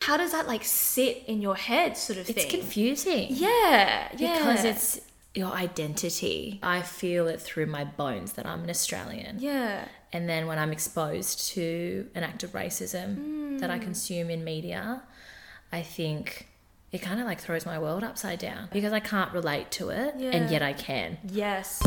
how does that like sit in your head sort of It's thing? It's confusing. yeah, yeah. Because it's your identity. I feel it through my bones that I'm an Australian. yeah. And then when I'm exposed to an act of racism that I hmm. consume in media, I think it kind of like throws my world upside down because I can't relate to it Yeah. and yet I can. Yes.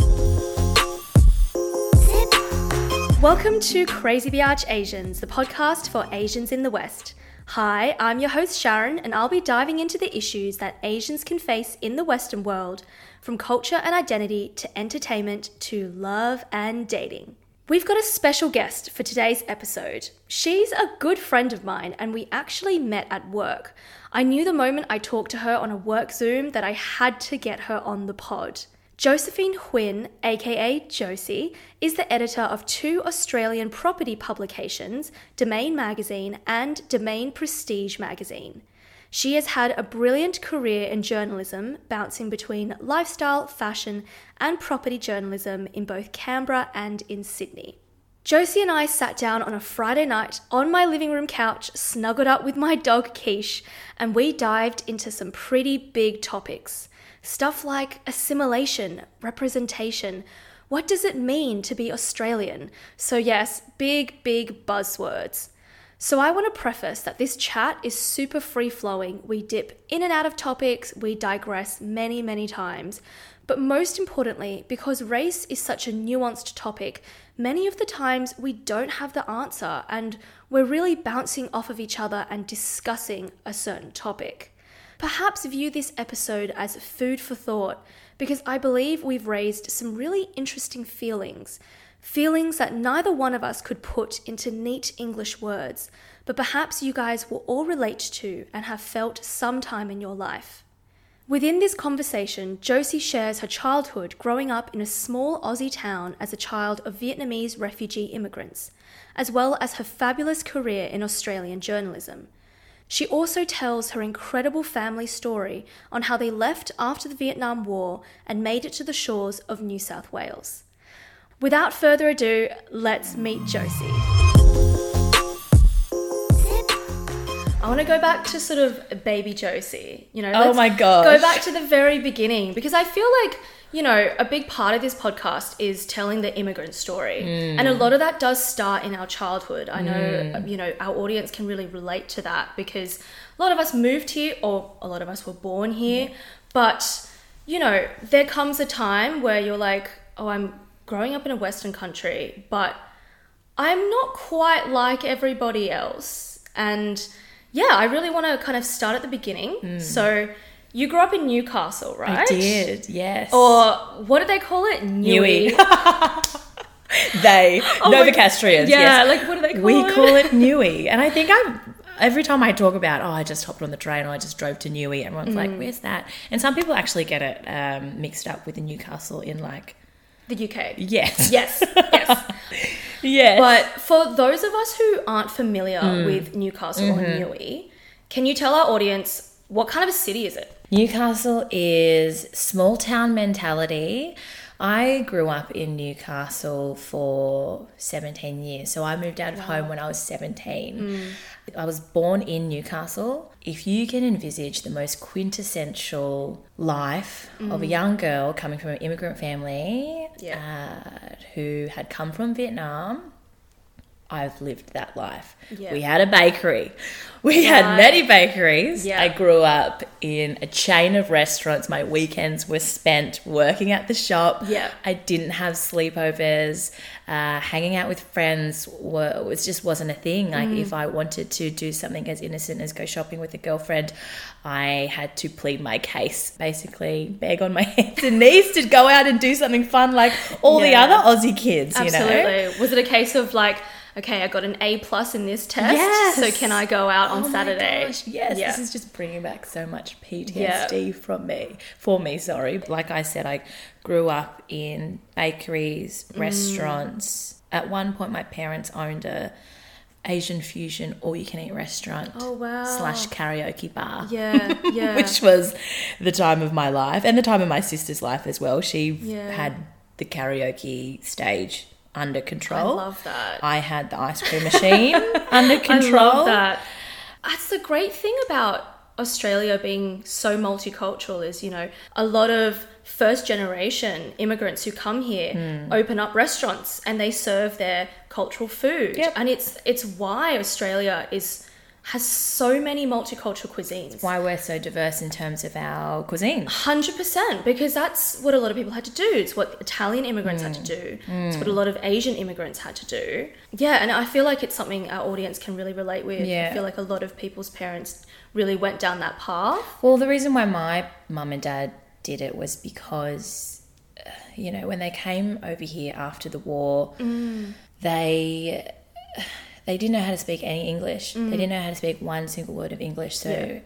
Welcome to Crazy Biatch Asians, the podcast for Asians in the West. Hi, I'm your host Sharon, and I'll be diving into the issues that Asians can face in the Western world, from culture and identity to entertainment to love and dating. We've got a special guest for today's episode. She's a good friend of mine, and we actually met at work. I knew the moment I talked to her on a work Zoom that I had to get her on the pod. Josephine Huynh, aka Josie, is the editor of two Australian property publications, Domain Magazine and Domain Prestige Magazine. She has had a brilliant career in journalism, bouncing between lifestyle, fashion, and property journalism in both Canberra and in Sydney. Josie and I sat down on a Friday night on my living room couch, snuggled up with my dog Quiche, and we dived into some pretty big topics. Stuff like assimilation, representation. What does it mean to be Australian? So, yes, big, big buzzwords. So, I want to preface that this chat is super free flowing. We dip in and out of topics, we digress many, many times. But most importantly, because race is such a nuanced topic, many of the times we don't have the answer and we're really bouncing off of each other and discussing a certain topic. Perhaps view this episode as food for thought because I believe we've raised some really interesting feelings. Feelings that neither one of us could put into neat English words, but perhaps you guys will all relate to and have felt sometime in your life. Within this conversation, Josie shares her childhood growing up in a small Aussie town as a child of Vietnamese refugee immigrants, as well as her fabulous career in Australian journalism. She also tells her incredible family story on how they left after the Vietnam War and made it to the shores of New South Wales. Without further ado, let's meet Josie. I want to go back to sort of baby Josie. You know, Oh my god! Go back to the very beginning because I feel like you know a big part of this podcast is telling the immigrant story, Mm. and a lot of that does start in our childhood. I know hmm. you know our audience can really relate to that because a lot of us moved here, or a lot of us were born here, hmm. but you know there comes a time where you're like, oh, I'm growing up in a Western country, but I'm not quite like everybody else. And yeah, I really want to kind of start at the beginning. Hmm. So you grew up in Newcastle, right? I did, yes. Or what do they call it? Newey. they, Oh Novocastrians, yeah, yes. like what do they call we it? call it Newey. And I think I'm every time I talk about, oh, I just hopped on the train or I just drove to Newey, everyone's Mm. like, where's that? And some people actually get it um, mixed up with the Newcastle in like, the UK. yes. Yes, yes. Yes. But for those of us who aren't familiar Mm. with Newcastle Mm-hmm. or Newey, can you tell our audience what kind of a city is it? Newcastle is small town mentality. I grew up in Newcastle for 17 years. So I moved out of home when I was 17. I was born in Newcastle. If you can envisage the most quintessential life of a young girl coming from an immigrant family uh, who had come from Vietnam, I've lived that life. Yeah. We had a bakery. We had many bakeries. Yeah. I grew up in a chain of restaurants. My weekends were spent working at the shop. Yeah. I didn't have sleepovers. Uh, hanging out with friends were, was just wasn't a thing. Like Mm. if I wanted to do something as innocent as go shopping with a girlfriend, I had to plead my case, basically beg on my hands and knees to go out and do something fun like all the other Aussie kids. You know. Absolutely. Was it a case of like, okay, I got an A plus in this test, Yes. so can I go out on Oh Saturday? gosh, yes, Yeah. this is just bringing back so much PTSD from me. For me, sorry. Like I said, I grew up in bakeries, Mm. restaurants. At one point, my parents owned a Asian fusion all you can eat restaurant Oh, wow. slash karaoke bar. Yeah, yeah. Which was the time of my life and the time of my sister's life as well. She Yeah. had the karaoke stage under control. I love that. I had the ice cream machine under control. I love that. That's the great thing about Australia being so multicultural is, you know, a lot of first generation immigrants who come here Hmm. open up restaurants and they serve their cultural food. Yep. And it's it's why Australia is has so many multicultural cuisines. Why we're so diverse in terms of our cuisine. Hundred percent, because that's what a lot of people had to do. It's what Italian immigrants had to Mm. do. It's what a lot of Asian immigrants had to do. Yeah, and I feel like it's something our audience can really relate with. I feel like a lot of people's parents really went down that path. Well, the reason why my mum and dad did it was because, uh, you know, when they came over here after the war, they they didn't know how to speak any English. They mm. didn't know how to speak one single word of English. So, Yeah.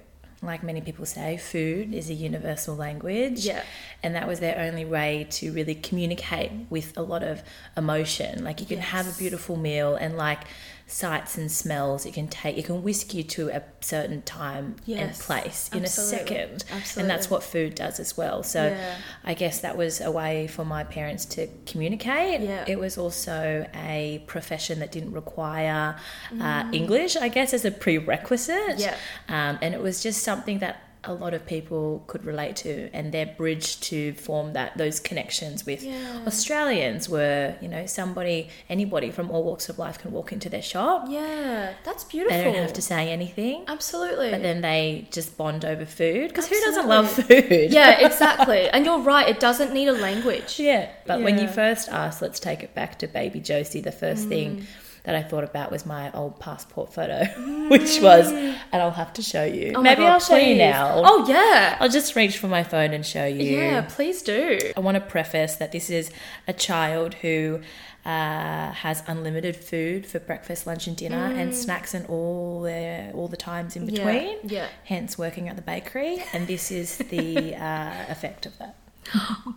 like many people say, food is a universal language. Yeah. And that was their only way to really communicate with a lot of emotion. Like you can have a beautiful meal and like sights and smells it can take, it can whisk you to a certain time and place in absolutely, a second. And that's what food does as well. So Yeah. I guess that was a way for my parents to communicate. Yeah. It was also a profession that didn't require uh, English, I guess, as a prerequisite. Mm. Yeah. Um, and it was just something that a lot of people could relate to and their bridge to form that those connections with Yeah. Australians were, you know, somebody anybody from all walks of life can walk into their shop. Yeah, that's beautiful. They don't have to say anything. Absolutely. But then they just bond over food because who doesn't love food? yeah, exactly. And you're right, it doesn't need a language. Yeah. But when you first asked, let's take it back to baby Josie, the first Mm. thing that I thought about was my old passport photo, which was, and I'll have to show you. Oh Maybe God, I'll show you now. Oh yeah. I'll just reach for my phone and show you. Yeah, please do. I want to preface that this is a child who uh, has unlimited food for breakfast, lunch, and dinner, and snacks and all the all the times in Mm. Yeah, between. yeah. Hence, working at the bakery, and this is the uh, effect of that.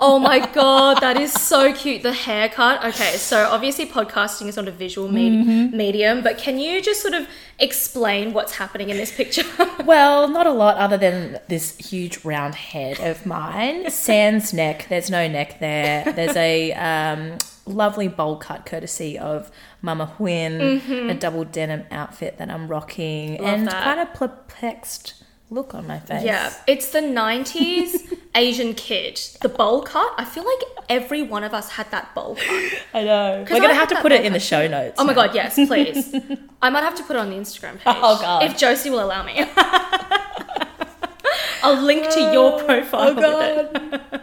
Oh my god, that is so cute. The haircut. Okay, so obviously podcasting is not a visual me- Mm-hmm. medium, but can you just sort of explain what's happening in this picture? Well, not a lot other than this huge round head of mine. Sans neck. There's no neck there. There's a um, lovely bowl cut courtesy of Mama Huynh, a double denim outfit that I'm rocking, Mm-hmm. Love and that. quite a perplexed look on my face. yeah, it's the 90s Asian kid. The bowl cut. I feel like every one of us had that bowl cut. I know. We're gonna have to put it in the show notes. Oh my god, yes, please. I might have to put it on the Instagram page. Oh, God. If Josie will allow me. I'll link to your profile Oh god. with it.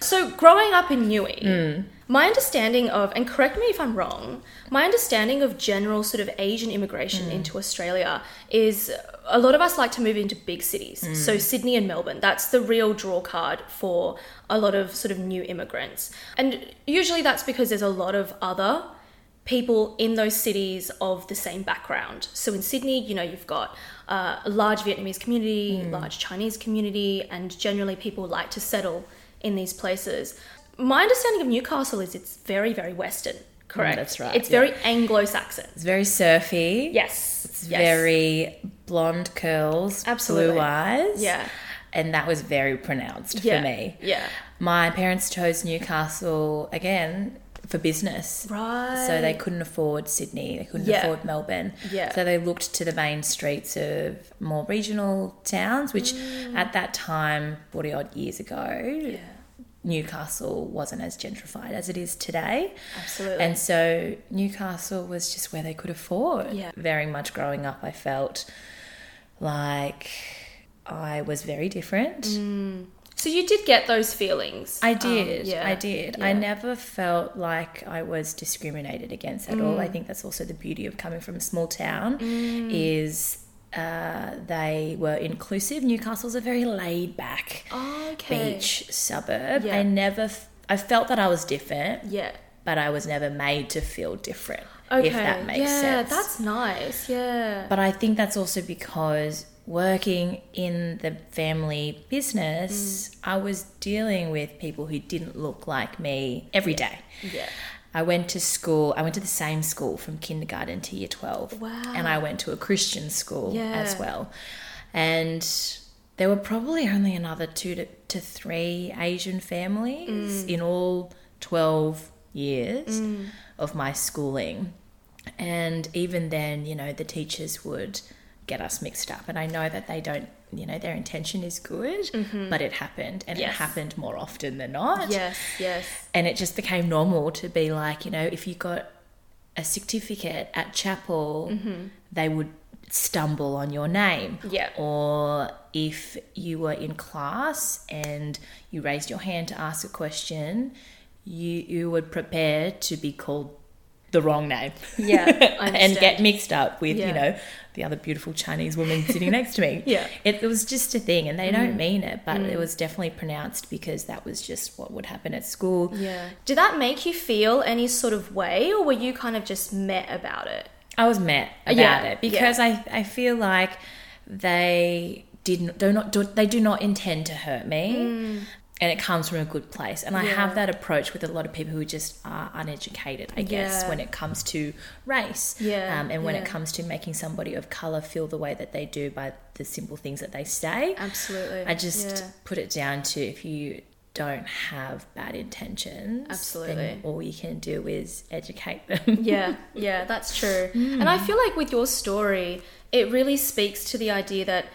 So, growing up in Newey, Hmm. my understanding of, and correct me if I'm wrong, my understanding of general sort of Asian immigration Hmm. into Australia is a lot of us like to move into big cities. Hmm. So, Sydney and Melbourne, that's the real draw card for a lot of sort of new immigrants. And usually that's because there's a lot of other people in those cities of the same background. So in Sydney, you know, you've got uh, a large Vietnamese community, large Chinese community, and generally people like to settle in these places. My understanding of Newcastle is it's very, very Western, correct? that's right, It's yeah. very Anglo-Saxon. It's very surfy. Yes. It's yes. very blonde curls, Absolutely. blue eyes. Yeah. And that was very pronounced Yeah. for me. Yeah. My parents chose Newcastle again for business. Right. So they couldn't afford Sydney, they couldn't Yeah. afford Melbourne. Yeah. So they looked to the main streets of more regional towns, which Mm. at that time, 40 odd years ago, Newcastle wasn't as gentrified as it is today. Absolutely. And so Newcastle was just where they could afford. Yeah. Very much growing up, I felt like I was very different. So you did get those feelings. I um, did. yeah. I did. I never felt like I was discriminated against at all. Mm. I think that's also the beauty of coming from a small town is uh, they were inclusive. Newcastle's a very laid back Okay. beach suburb. Yeah. I never f- I felt that I was different, Yeah. but I was never made to feel different. Okay. If that makes yeah, sense. Yeah, that's nice. Yeah. But I think that's also because working in the family business, I was dealing with people who didn't look like me every day. yeah. I went to school, I went to the same school from kindergarten to year 12. Wow. And I went to a Christian school Yeah. as well. And there were probably only another two to, to three Asian families Mm. in all 12 years of my schooling. And even then, you know, the teachers would get us mixed up. And I know that they don't, you know, their intention is good, but it happened and it Mm-hmm. Happened more often than not. Yes, yes. And it just became normal to be like, you know, if you got a certificate at chapel, they would stumble on your name. Yeah. Or if you were in class and you raised your hand to ask a question, you you would prepare to be called the wrong name. Yeah, and get mixed up with, Yeah. you know, the other beautiful Chinese woman sitting next to me. Yeah. Mm. It, it was just a thing, and they don't mean it, but it was definitely pronounced because that was just what would happen at school. Yeah. Did that make you feel any sort of way, or were you kind of just met about it? I was met about Yeah, it because I, I feel like they didn't do not do, they do not intend to hurt me. And it comes from a good place. And I Mm. Have that approach with a lot of people who just are uneducated, I guess, Yeah. when it comes to race. Yeah, Um, and when it comes to making somebody of colour feel the way that they do by the simple things that they say. Absolutely. I just Yeah. put it down to if you don't have bad intentions, Absolutely. then all you can do is educate them. yeah, yeah, that's true. Mm. And I feel like with your story, it really speaks to the idea that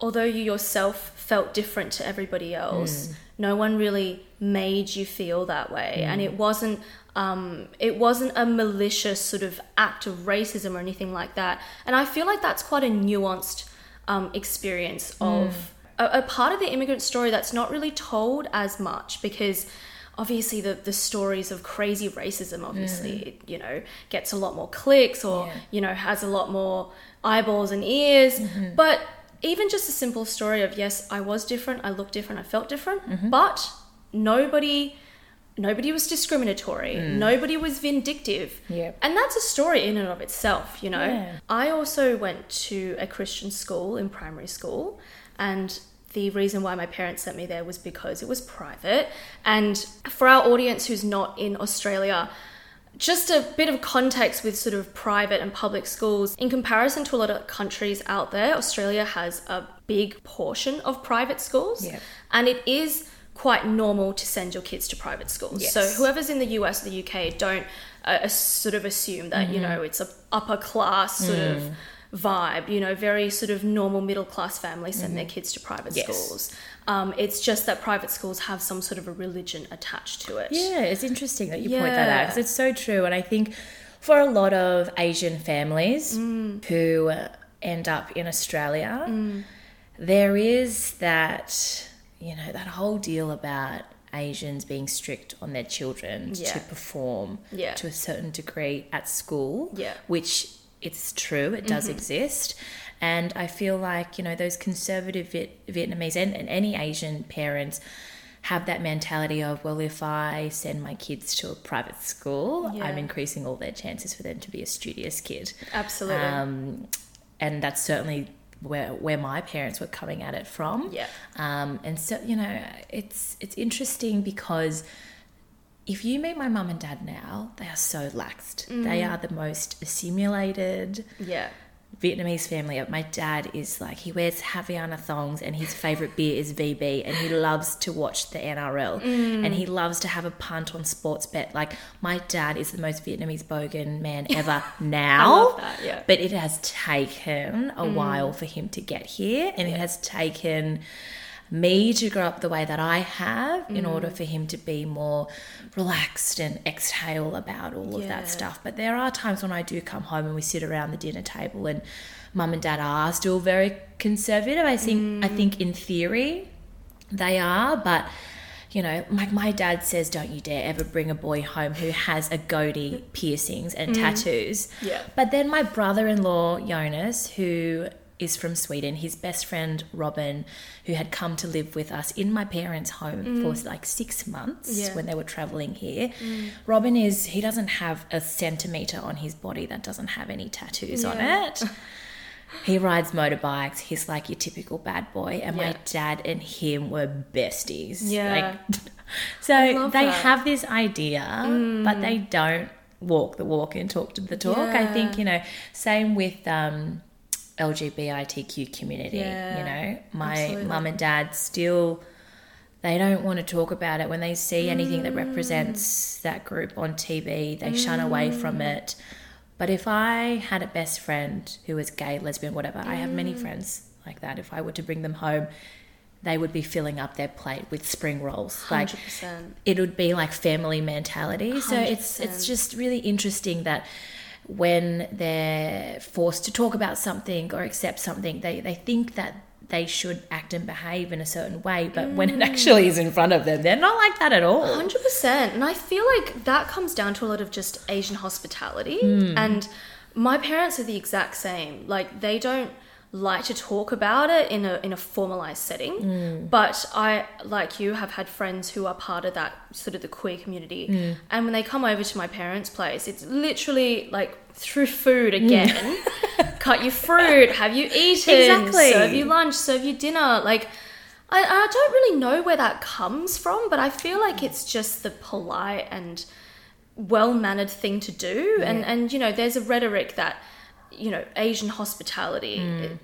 although you yourself felt different to everybody else, Mm. No one really made you feel that way, and Mm. it wasn't. Um, it wasn't a malicious sort of act of racism or anything like that. And I feel like that's quite a nuanced um, experience of a, a part of the immigrant story that's not really told as much because obviously the, the stories of crazy racism obviously you know gets a lot more clicks or Yeah. you know has a lot more eyeballs and ears but even just a simple story of yes i was different i looked different i felt different mm-hmm. but nobody nobody was discriminatory mm. nobody was vindictive. Yep. and that's a story in and of itself you know? Yeah. i also went to a christian school in primary school and the reason why my parents sent me there was because it was private. And for our audience who's not in australia just a bit of context with sort of private and public schools. In comparison to a lot of countries out there, Australia has a big portion of private schools. Yeah. And it is quite normal to send your kids to private schools. Yes. So whoever's in the US or the UK don't uh, sort of assume that, you know, it's a upper class sort of vibe, you know, very sort of normal middle class families send their kids to private Yes. schools. Um, it's just that private schools have some sort of a religion attached to it. Yeah, it's interesting that you point that out because it's so true. And I think for a lot of Asian families Mm. who end up in Australia, there is that, you know, that whole deal about Asians being strict on their children Yeah. to perform Yeah. to a certain degree at school, Yeah. Mm-hmm. which it's true, it does exist. And I feel like, you know, those conservative Viet- Vietnamese and, and any Asian parents have that mentality of, well, if I send my kids to a private school, Yeah. I'm increasing all their chances for them to be a studious kid. Absolutely. Um, and that's certainly where where my parents were coming at it from. Yeah. Um, and so you know, it's it's interesting because if you meet my mum and dad now, they are so laxed. They Mm. are the most assimilated yeah. Vietnamese family. My dad is like he wears Havaiana thongs and his favorite beer is VB and he loves to watch the NRL Mm. and he loves to have a punt on Sportsbet. Like my dad is the most Vietnamese bogan man ever now. I love that, yeah. But it has taken a Mm. while for him to get here and it has taken me to grow up the way that I have in order Mm. for him to be more relaxed and exhale about all of that stuff. But there are times when I do come home and we sit around the dinner table and mum and dad are still very conservative. I think I Mm. think in theory they are, but you know, like my dad says, don't you dare ever bring a boy home who has a goatee, piercings, and tattoos. Mm. Yeah. But then my brother in law, Jonas, who is from Sweden, his best friend, Robin, who had come to live with us in my parents' home for like six months Mm. Yeah. when they were traveling here. Robin is, he doesn't have a centimeter on his body that doesn't have any tattoos on it. He rides motorbikes. He's like your typical bad boy. And my dad and him were besties. Yeah. Like, so they that. Mm. have this idea, but they don't walk the walk and talk to the talk. I think, you know, same with um, LGBTQ community. Yeah, You know, my mum and dad still they don't want to talk about it when they see anything that Mm. represents that group on TV. They shun away from it. But if I had a best friend who was gay, lesbian, whatever, I have Mm. many friends like that. If I were to bring them home, they would be filling up their plate with spring rolls. Like 100%. it would be like family mentality. So it's it's just really interesting that when they're forced to talk about something or accept something, they, they think that they should act and behave in a certain way, but when Mm. it actually is in front of them, they're not like that at all. 100%. And I feel like that comes down to a lot of just Asian hospitality. Hmm. And my parents are the exact same. Like, they don't like to talk about it in a in a formalized setting Hmm. but i like you have had friends who are part of that sort of the queer community Hmm. and when they come over to my parents place it's literally like through food again cut your fruit have you eaten Exactly. serve you lunch serve you dinner like I, I don't really know where that comes from, but I feel like it's just the polite and well mannered thing to do. And, and, you know, there's a rhetoric that, you know, Asian hospitality,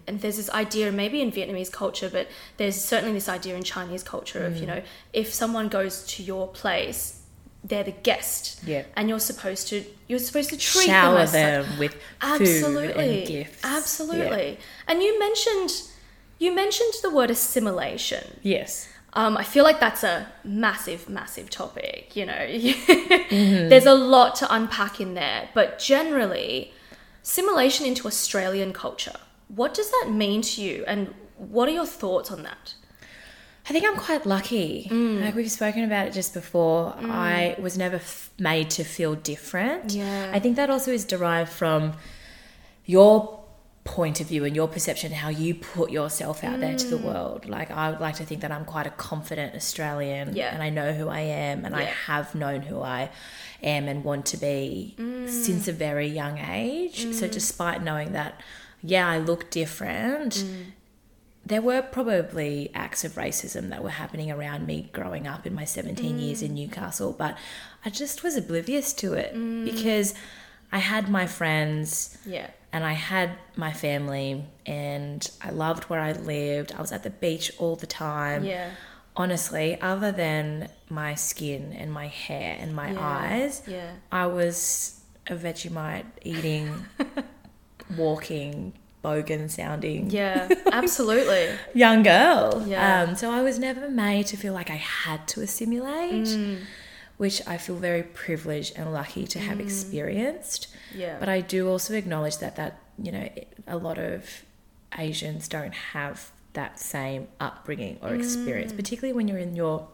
and there's this idea, maybe in Vietnamese culture, but there's certainly this idea in Chinese culture of, you know, if someone goes to your place, they're the guest. Yeah. And you're supposed to, you're supposed to treat Shower them them with food and gifts. Absolutely. And you mentioned you mentioned the word assimilation. Yes. Um, I feel like that's a massive, massive topic. You know, Mm-hmm. there's a lot to unpack in there. But generally, assimilation into Australian culture. What does that mean to you, and what are your thoughts on that? I think I'm quite lucky. Mm. Like we've spoken about it just before. I was never f- made to feel different. Yeah. I think that also is derived from your point of view and your perception, how you put yourself out there to Mm. the world. Like I would like to think that I'm quite a confident Australian, Yeah. and I know who I am, and I have known who I am and want to be Mm. since a very young age. So despite knowing that, yeah, I look different Mm. there were probably acts of racism that were happening around me growing up in my 17 years in Newcastle, but I just was oblivious to it because I had my friends Yeah. and I had my family and I loved where I lived. I was at the beach all the time. Yeah. Honestly, other than my skin and my hair and my Yeah. eyes, Yeah. I was a Vegemite eating, walking, bogan sounding Yeah. Absolutely. young girl. Yeah. Um, so I was never made to feel like I had to assimilate, Mm. which I feel very privileged and lucky to have experienced. Yeah. But I do also acknowledge that that you know a lot of Asians don't have that same upbringing or Mm. experience, particularly when you're in your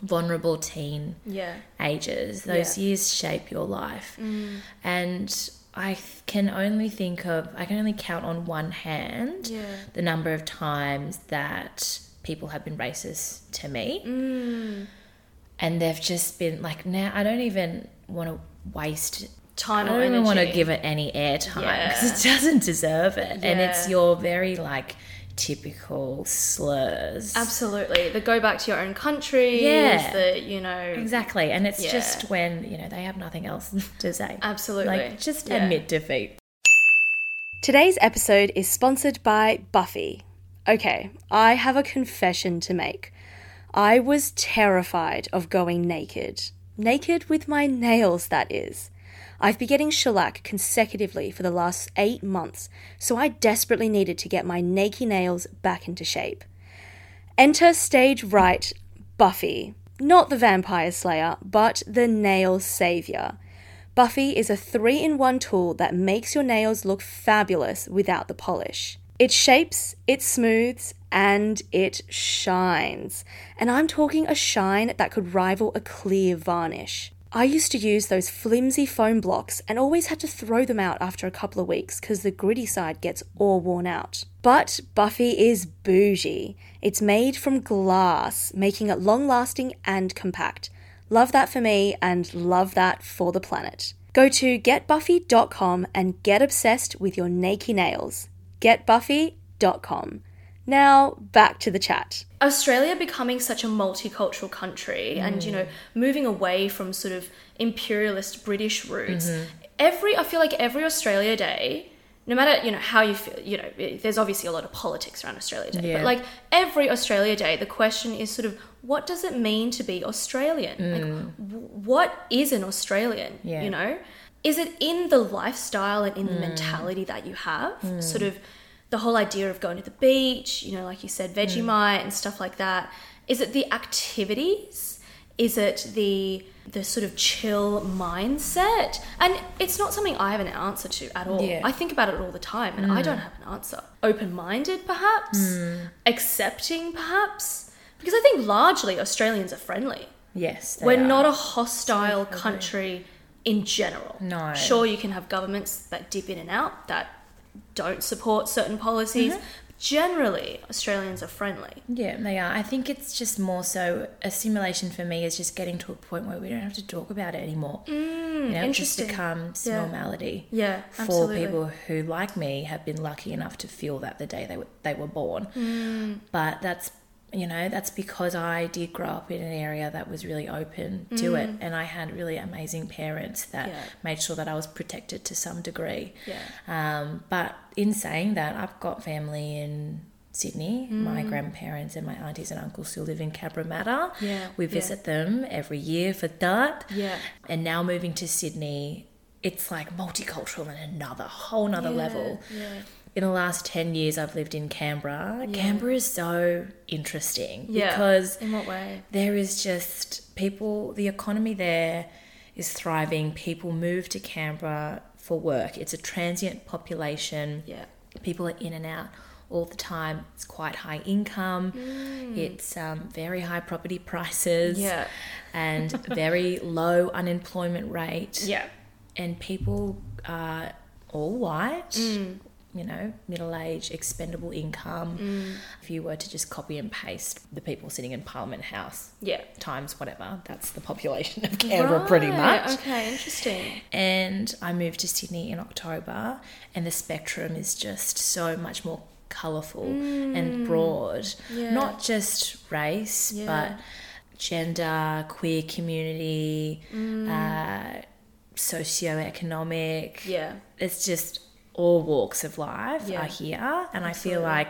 vulnerable teen yeah. ages. Those Yeah. years shape your life. And I can only think of, I can only count on one hand Yeah. the number of times that people have been racist to me. Mm. And they've just been like, now I don't even want to waste Time I don't even want to give it any airtime because it doesn't deserve it. And it's your very like typical slurs. Absolutely. The go back to your own country. Yeah. The, you know. Exactly. And it's Yeah. just when, you know, they have nothing else to say. Absolutely. Like, just Yeah. admit defeat. Today's episode is sponsored by Buffy. Okay, I have a confession to make. I was terrified of going naked. Naked with my nails, that is. I've been getting shellac consecutively for the last eight months, so I desperately needed to get my naked nails back into shape. Enter stage right Buffy. Not the vampire slayer, but the nail savior. Buffy is a three in one tool that makes your nails look fabulous without the polish. It shapes, it smooths, and it shines. And I'm talking a shine that could rival a clear varnish. I used to use those flimsy foam blocks and always had to throw them out after a couple of weeks because the gritty side gets all worn out. But Buffy is bougie. It's made from glass, making it long lasting and compact. Love that for me and love that for the planet. Go to getbuffy.com and get obsessed with your naked nails. Getbuffy.com. Now, back to the chat. Australia becoming such a multicultural country and, you know, moving away from sort of imperialist British roots, mm-hmm. every, I feel like every Australia Day, no matter, you know, how you feel, you know, it- there's obviously a lot of politics around Australia Day, Yeah. but like every Australia Day, the question is sort of, what does it mean to be Australian? Like, mm. w- what is an Australian? Yeah. You know? is it in the lifestyle and in the mm. mentality that you have? Mm. Sort of the whole idea of going to the beach, you know, like you said, Vegemite mm. and stuff like that. Is it the activities? Is it the the sort of chill mindset? And it's not something I have an answer to at all. Yeah. I think about it all the time and I mm. don't have an answer. Open minded, perhaps? Mm. Accepting, perhaps? Because I think largely Australians are friendly. Yes, We're are. not a hostile country in general. No. Sure, you can have governments that dip in and out that don't support certain policies. Mm-hmm. Generally, Australians are friendly. Yeah, they are. I think it's just more so assimilation for me is just getting to a point where we don't have to talk about it anymore. Mm, you know, it just becomes Yeah. normality. Yeah, for absolutely. people who, like me, have been lucky enough to feel that the day they were, they were born. Mm. But that's you know that's because I did grow up in an area that was really open to it, and I had really amazing parents that Mm. Yeah. made sure that I was protected to some degree. Yeah. Um, but in saying that, I've got family in Sydney. My Mm. grandparents and my aunties and uncles still live in Cabramatta. Yeah, We yeah. visit them every year for that. Yeah. And now moving to Sydney, it's like multicultural on another whole nother level. Yeah. In the last 10 years I've lived in Canberra, Canberra is so interesting Yeah. because In what way? there is just people, the economy there is thriving. People move to Canberra for work. It's a transient population. Yeah. People are in and out all the time. It's quite high income. It's um, very high property prices. Yeah. And very low unemployment rate. Yeah. And people are all white. Mm. You know, middle age, expendable income. Mm. If you were to just copy and paste the people sitting in Parliament House Yeah. times whatever, that's the population of Canberra pretty much. Okay, interesting. And I moved to Sydney in October, and the spectrum is just so much more colourful and broad. Mm. Yeah. Not just race, Yeah. but gender, queer community, Mm. uh, socioeconomic. Yeah. It's just all walks of life Yeah. are here, and I feel like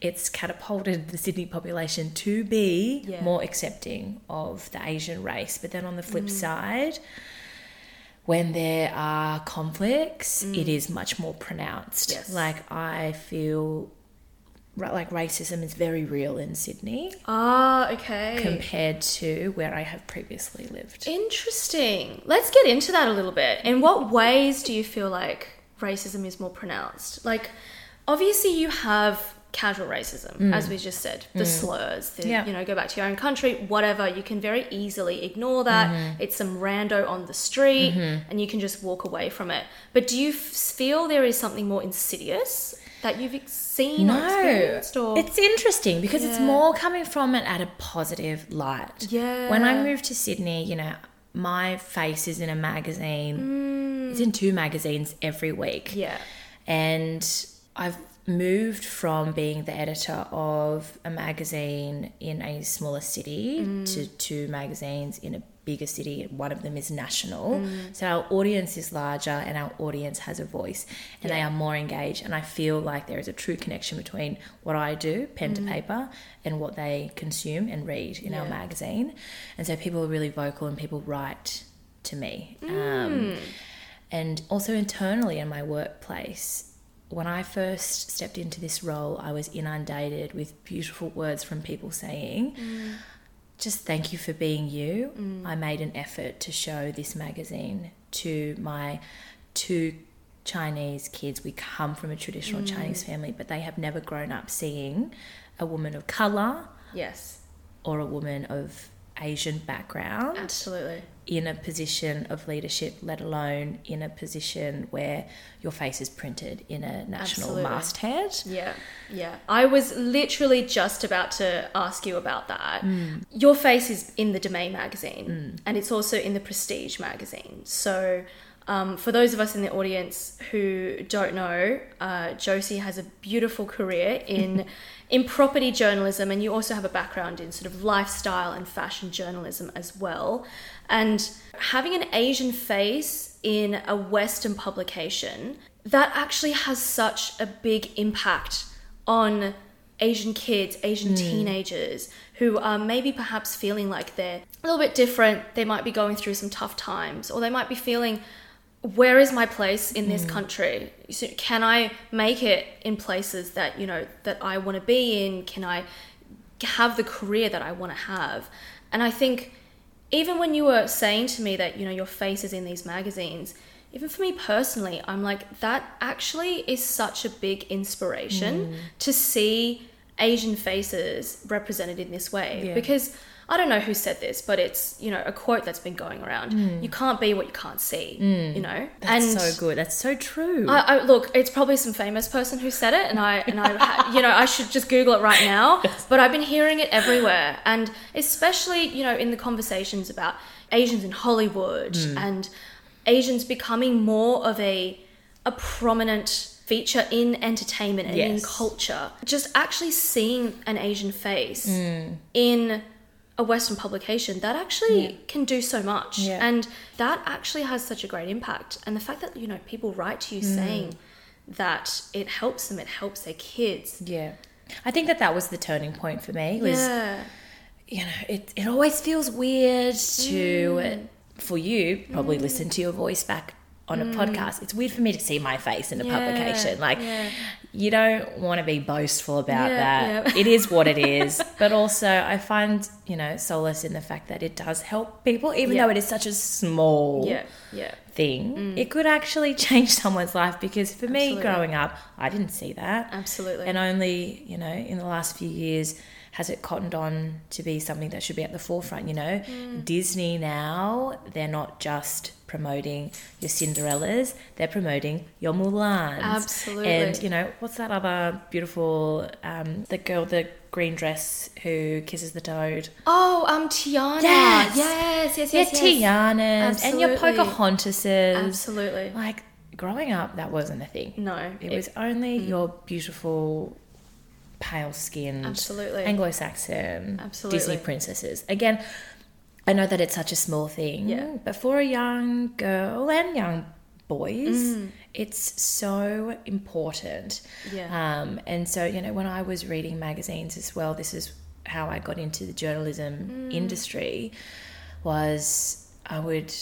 it's catapulted the Sydney population to be Yeah. more accepting of the Asian race. But then on the Mm. flip side, when there are conflicts, it is much more pronounced. Mm. Yes. Like I feel like racism is very real in Sydney Ah, okay. compared to where I have previously lived. Interesting. Let's get into that a little bit. In what ways do you feel like racism is more pronounced? Like, obviously, you have casual racism, mm. as we just said, the mm. slurs, the, Yeah. you know, go back to your own country, whatever. You can very easily ignore that. Mm-hmm. It's some rando on the street, mm-hmm. and you can just walk away from it. But do you f- feel there is something more insidious that you've seen or experienced? Or It's interesting because it's more coming from it at a positive light. Yeah. When I moved to Sydney, you know, my face is in a magazine. It's in two magazines every week. Mm. yeah, And I've moved from being the editor of a magazine in a smaller city Mm. to two magazines in a bigger city. One of them is national. Mm. So our audience is larger and our audience has a voice and they are more engaged. And I feel like there is a true connection between what I do, pen to paper, and what they consume and read in our Mm. Magazine. And so people are really vocal and people write to me. Mm. Um, and also internally in my workplace, when I first stepped into this role, I was inundated with beautiful words from people saying, just thank you for being you. Mm. I made an effort to show this magazine to my two Chinese kids. We come from a traditional mm. Chinese family, but they have never grown up seeing a woman of color yes, or a woman of Asian background absolutely. in a position of leadership, let alone in a position where your face is printed in a national Absolutely. masthead. Yeah, yeah. I was literally just about to ask you about that. Hmm. Your face is in the Domain magazine, hmm. and it's also in the Prestige magazine. So, um, for those of us in the audience who don't know, uh, Josie has a beautiful career in in property journalism, and you also have a background in sort of lifestyle and fashion journalism as well. And having an Asian face in a Western publication that actually has such a big impact on Asian kids, Asian teenagers who are maybe perhaps feeling like they're a little bit different. They might be going through some tough times, or they might be feeling where is my place in this hmm. country? So can I make it in places that you know that I want to be in? Can I have the career that I want to have? And I think even when you were saying to me that you know your face is in these magazines, even for me personally, I'm like that actually is such a big inspiration hmm. to see Asian faces represented in this way Yeah. because I don't know who said this, but it's you know a quote that's been going around. Hmm. You can't be what you can't see. Hmm. You know, That's so good. That's so true. I, I look, it's probably some famous person who said it, and I and I, you know, I should just Google it right now. But I've been hearing it everywhere, and especially you know in the conversations about Asians in Hollywood hmm. and Asians becoming more of a a prominent feature in entertainment and in culture. Just actually seeing an Asian face in a Western publication that actually can do so much. Yeah. And that actually has such a great impact. And the fact that, you know, people write to you Mm. saying that it helps them, it helps their kids. yeah. I think that that was the turning point for me. Was Yeah. you know, it, it always feels weird to, for you, probably listen to your voice back on a mm. podcast. It's weird for me to see my face in a Yeah, publication. Like, yeah. you don't want to be boastful about Yeah, that. It is what it is. but also, I find, you know, solace in the fact that it does help people, even though it is such a small Yeah. Yeah. thing. Mm. It could actually change someone's life because for me, growing up, I didn't see that. Absolutely. And only, you know, in the last few years has it cottoned on to be something that should be at the forefront, you know? Mm. Disney now, they're not just promoting your Cinderellas, they're promoting your Mulans. Absolutely. And, you know, what's that other beautiful, um, the girl, the green dress who kisses the toad? oh, um, Tiana. Yes. Yes, yes, Your yes. yes. Tianas and your Absolutely. Pocahontases. Absolutely. Like, growing up, that wasn't a thing. No. It was only Mm. your beautiful, pale skinned, Absolutely. Anglo Saxon Absolutely. Disney princesses. Again, I know that it's such a small thing, Yeah. but for a young girl and young boys, Mm. it's so important. Yeah. Um, and so, you know, when I was reading magazines as well, this is how I got into the journalism Mm. industry was I would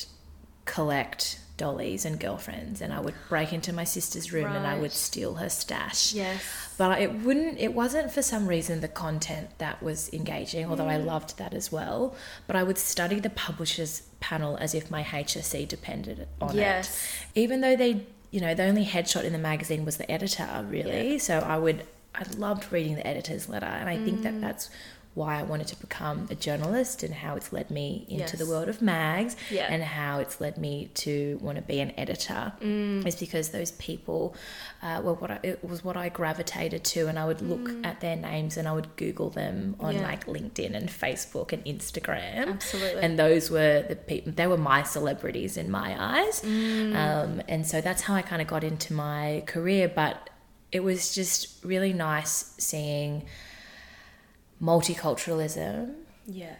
collect dollies and girlfriends and I would break into my sister's room and I would steal her stash. Yes. But it wouldn't it wasn't for some reason the content that was engaging, although I loved that as well. But I would study the publishers panel as if my HSC depended on Yes. it. Even though they you know, the only headshot in the magazine was the editor, really. So I would I loved reading the editor's letter and I think Mm. that that's why I wanted to become a journalist and how it's led me into the world of mags Yeah. and how it's led me to want to be an editor Mm. is because those people uh, were what I, it was what I gravitated to and I would look at their names and I would Google them on Mm. Yeah. like LinkedIn and Facebook and Instagram Absolutely. and those were the people they were my celebrities in my eyes Mm. um, and so that's how I kind of got into my career but it was just really nice seeing multiculturalism Yeah.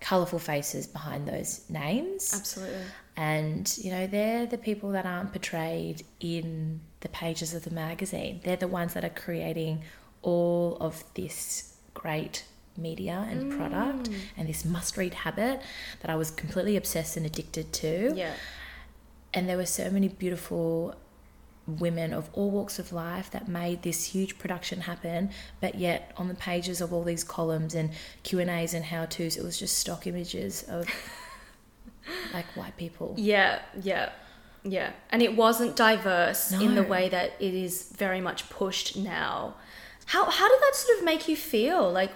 colorful faces behind those names Absolutely. and you know they're the people that aren't portrayed in the pages of the magazine they're the ones that are creating all of this great media and mm. product and this must read habit that I was completely obsessed and addicted to Yeah. and there were so many beautiful women of all walks of life that made this huge production happen but yet on the pages of all these columns and q and a's and how to's it was just stock images of like white people Yeah, yeah, yeah. And it wasn't diverse in the way that it is very much pushed now. How how did that sort of make you feel like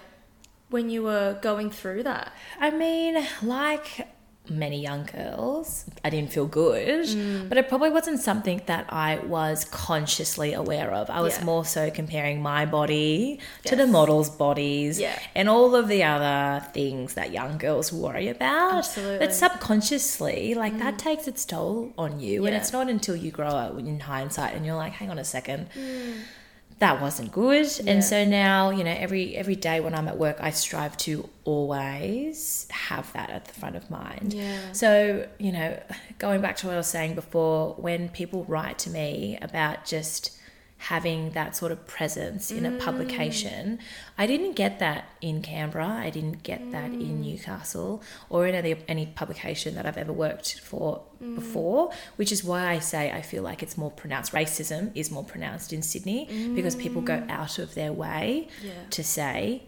when you were going through that? I mean, like many young girls, I didn't feel good, Mm. but it probably wasn't something that I was consciously aware of. I was Yeah. more so comparing my body to the models' bodies Yeah. and all of the other things that young girls worry about. Absolutely. Mm. But subconsciously, like that takes its toll on you. And it's not until you grow up in hindsight and you're like, hang on a second Mm. That wasn't good Yeah. and so now you know every every day when i'm at work i strive to always have that at the front of mind Yeah. so you know going back to what i was saying before when people write to me about just having that sort of presence in a Mm. publication. I didn't get that in Canberra. I didn't get that Mm. in Newcastle or in any, any publication that I've ever worked for Mm. before, which is why I say I feel like it's more pronounced. Racism is more pronounced in Sydney because people go out of their way Mm. Yeah. to say,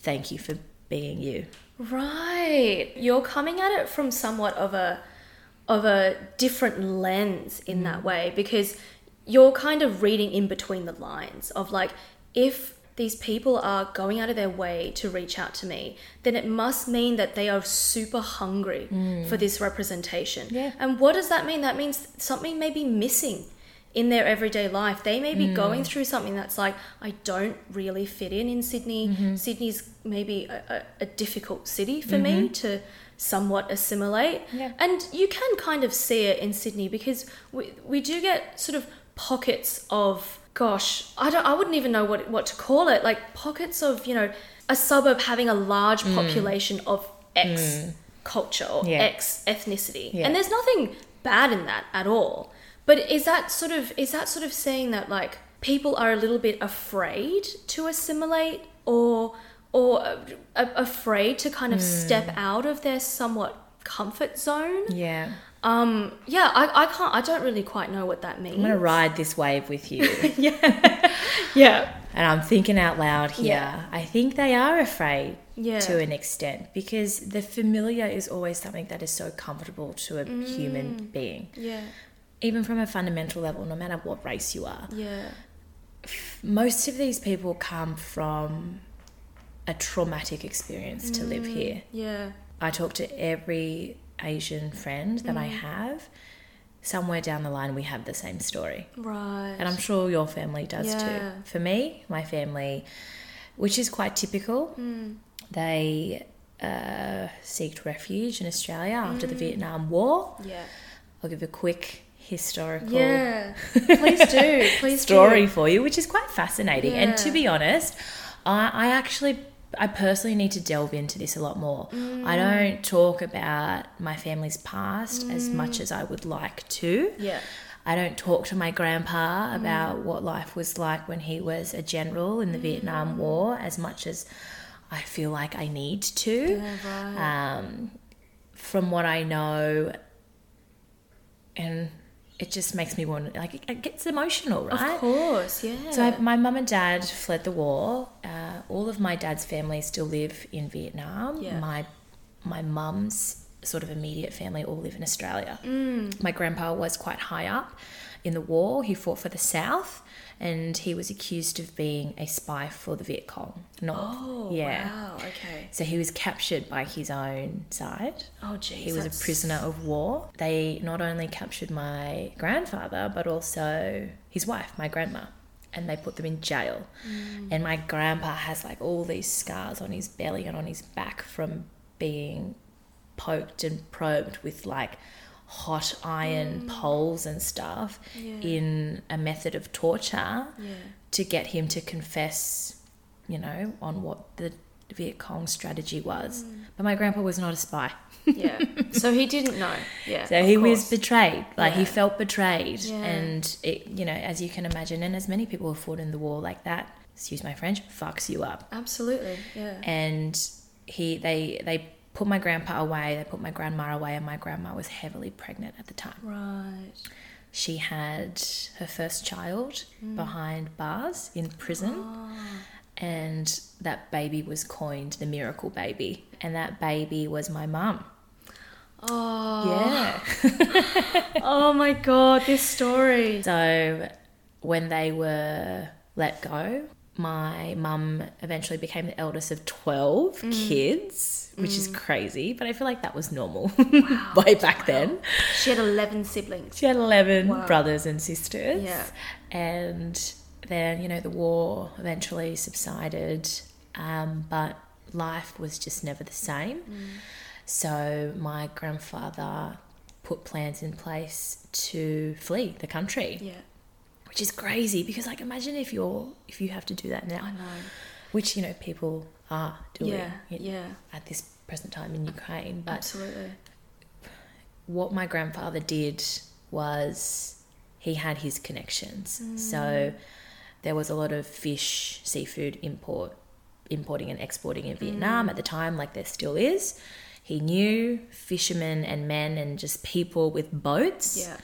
thank you for being you. Right. You're coming at it from somewhat of a of a different lens in that way because you're kind of reading in between the lines of like if these people are going out of their way to reach out to me, then it must mean that they are super hungry for this representation. Yeah. And what does that mean? That means something may be missing in their everyday life. They may be Mm. going through something that's like, I don't really fit in in Sydney. Mm-hmm. Sydney's maybe a, a, a difficult city for me to somewhat assimilate. Mm-hmm. Yeah. And you can kind of see it in Sydney because we, we do get sort of pockets of, gosh, I, don't, I wouldn't even know what, what to call it, like pockets of, you know, a suburb having a large population of X culture or Yeah. X ethnicity. Yeah. And there's nothing bad in that at all. But is that sort of is that sort of saying that like people are a little bit afraid to assimilate or or uh, a- afraid to kind of step out of their somewhat comfort zone? Yeah. Um yeah, I, I can't I don't really quite know what that means. I'm going to ride this wave with you. yeah. Yeah. And I'm thinking out loud here. Yeah. I think they are afraid Yeah. to an extent because the familiar is always something that is so comfortable to a Mm. human being. Yeah. Even from a fundamental level, no matter what race you are. Yeah. Most of these people come from a traumatic experience to live here. Yeah. I talk to every Asian friend that I Mm. have. Somewhere down the line, we have the same story. Right. And I'm sure your family does Yeah. too. For me, my family, which is quite typical, Hmm. they uh, seeked refuge in Australia after Hmm. the Vietnam War. yeah. I'll give a quick historical Yeah. Please do. Please story do. for you, which is quite fascinating. And to be honest, I, I actually, I personally need to delve into this a lot more. I mm. don't talk about my family's past as much mm. as I would like to. Yeah. I don't talk to my grandpa about mm. what life was like when he was a general in the Vietnam War as much as I feel like I need to. Yeah, right. Um, from what I know, and it just makes me want like it- it gets emotional, right? Of course, yeah. So I, my mum and dad fled the war. Uh, all of my dad's family still live in Vietnam. Yeah. My my mum's sort of immediate family all live in Australia. Mm. My grandpa was quite high up in the war. He fought for the South, and he was accused of being a spy for the Viet Cong. North. oh, yeah. wow. Okay. So he was captured by his own side. Oh, geez. He was that's- a prisoner of war. They not only captured my grandfather, but also his wife, my grandma, and they put them in jail. Mm. And my grandpa has like all these scars on his belly and on his back from being poked and probed with like hot iron poles and stuff Mm. Yeah. in a method of torture Yeah. to get him to confess, you know, on what the Viet Cong strategy was. Mm. But my grandpa was not a spy. Yeah. so he didn't know. Yeah. So he was betrayed. Like he felt betrayed. Yeah. And it, you know, as you can imagine, and as many people have fought in the war like that, excuse my French, fucks you up. Absolutely. Yeah. And he they they put my grandpa away, they put my grandma away, and my grandma was heavily pregnant at the time. Right. She had her first child mm. behind bars in prison. Oh. And that baby was coined the miracle baby. And that baby was my mum. Oh. Yeah. Oh my god, this story. So when they were let go, my mum eventually became the eldest of 12 mm. kids, which is crazy, but I feel like that was normal way back then. She had 11 siblings. She had 11 Wow. brothers and sisters. Yeah. And then, you know, the war eventually subsided, um, but life was just never the same. So my grandfather put plans in place to flee the country Yeah. which is crazy because like imagine if you're if you have to do that I now know. which you know people are doing Yeah. Yeah. at this present time in ukraine but Absolutely. what my grandfather did was he had his connections Mm. so there was a lot of fish, seafood import, importing and exporting in Vietnam at the time, like there still is. He knew fishermen and men and just people with boats. Yeah.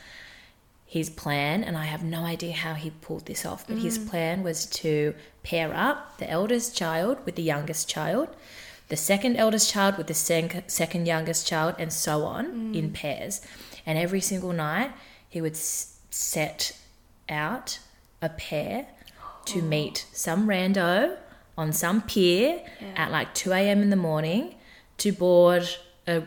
His plan, and I have no idea how he pulled this off, but Mm. his plan was to pair up the eldest child with the youngest child, the second eldest child with the sec- second youngest child, and so on Mm. in pairs. And every single night, he would s- set out a pair to Oh. meet some rando on some pier at like 2 a.m. in the morning to board a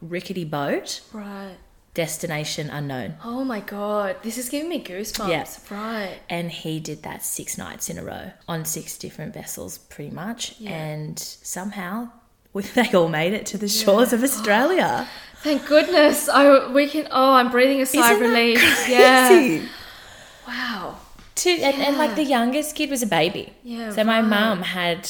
rickety boat, Right. Destination unknown. Oh my god, this is giving me goosebumps. Yeah. Right. And he did that six nights in a row on six different vessels, pretty much. Yeah. And somehow they all made it to the shores of Australia. Thank goodness. I we can. Oh, I'm breathing a sigh Isn't of relief. Yeah. Wow. To, and, and like the youngest kid was a baby. Yeah, So my right. mum had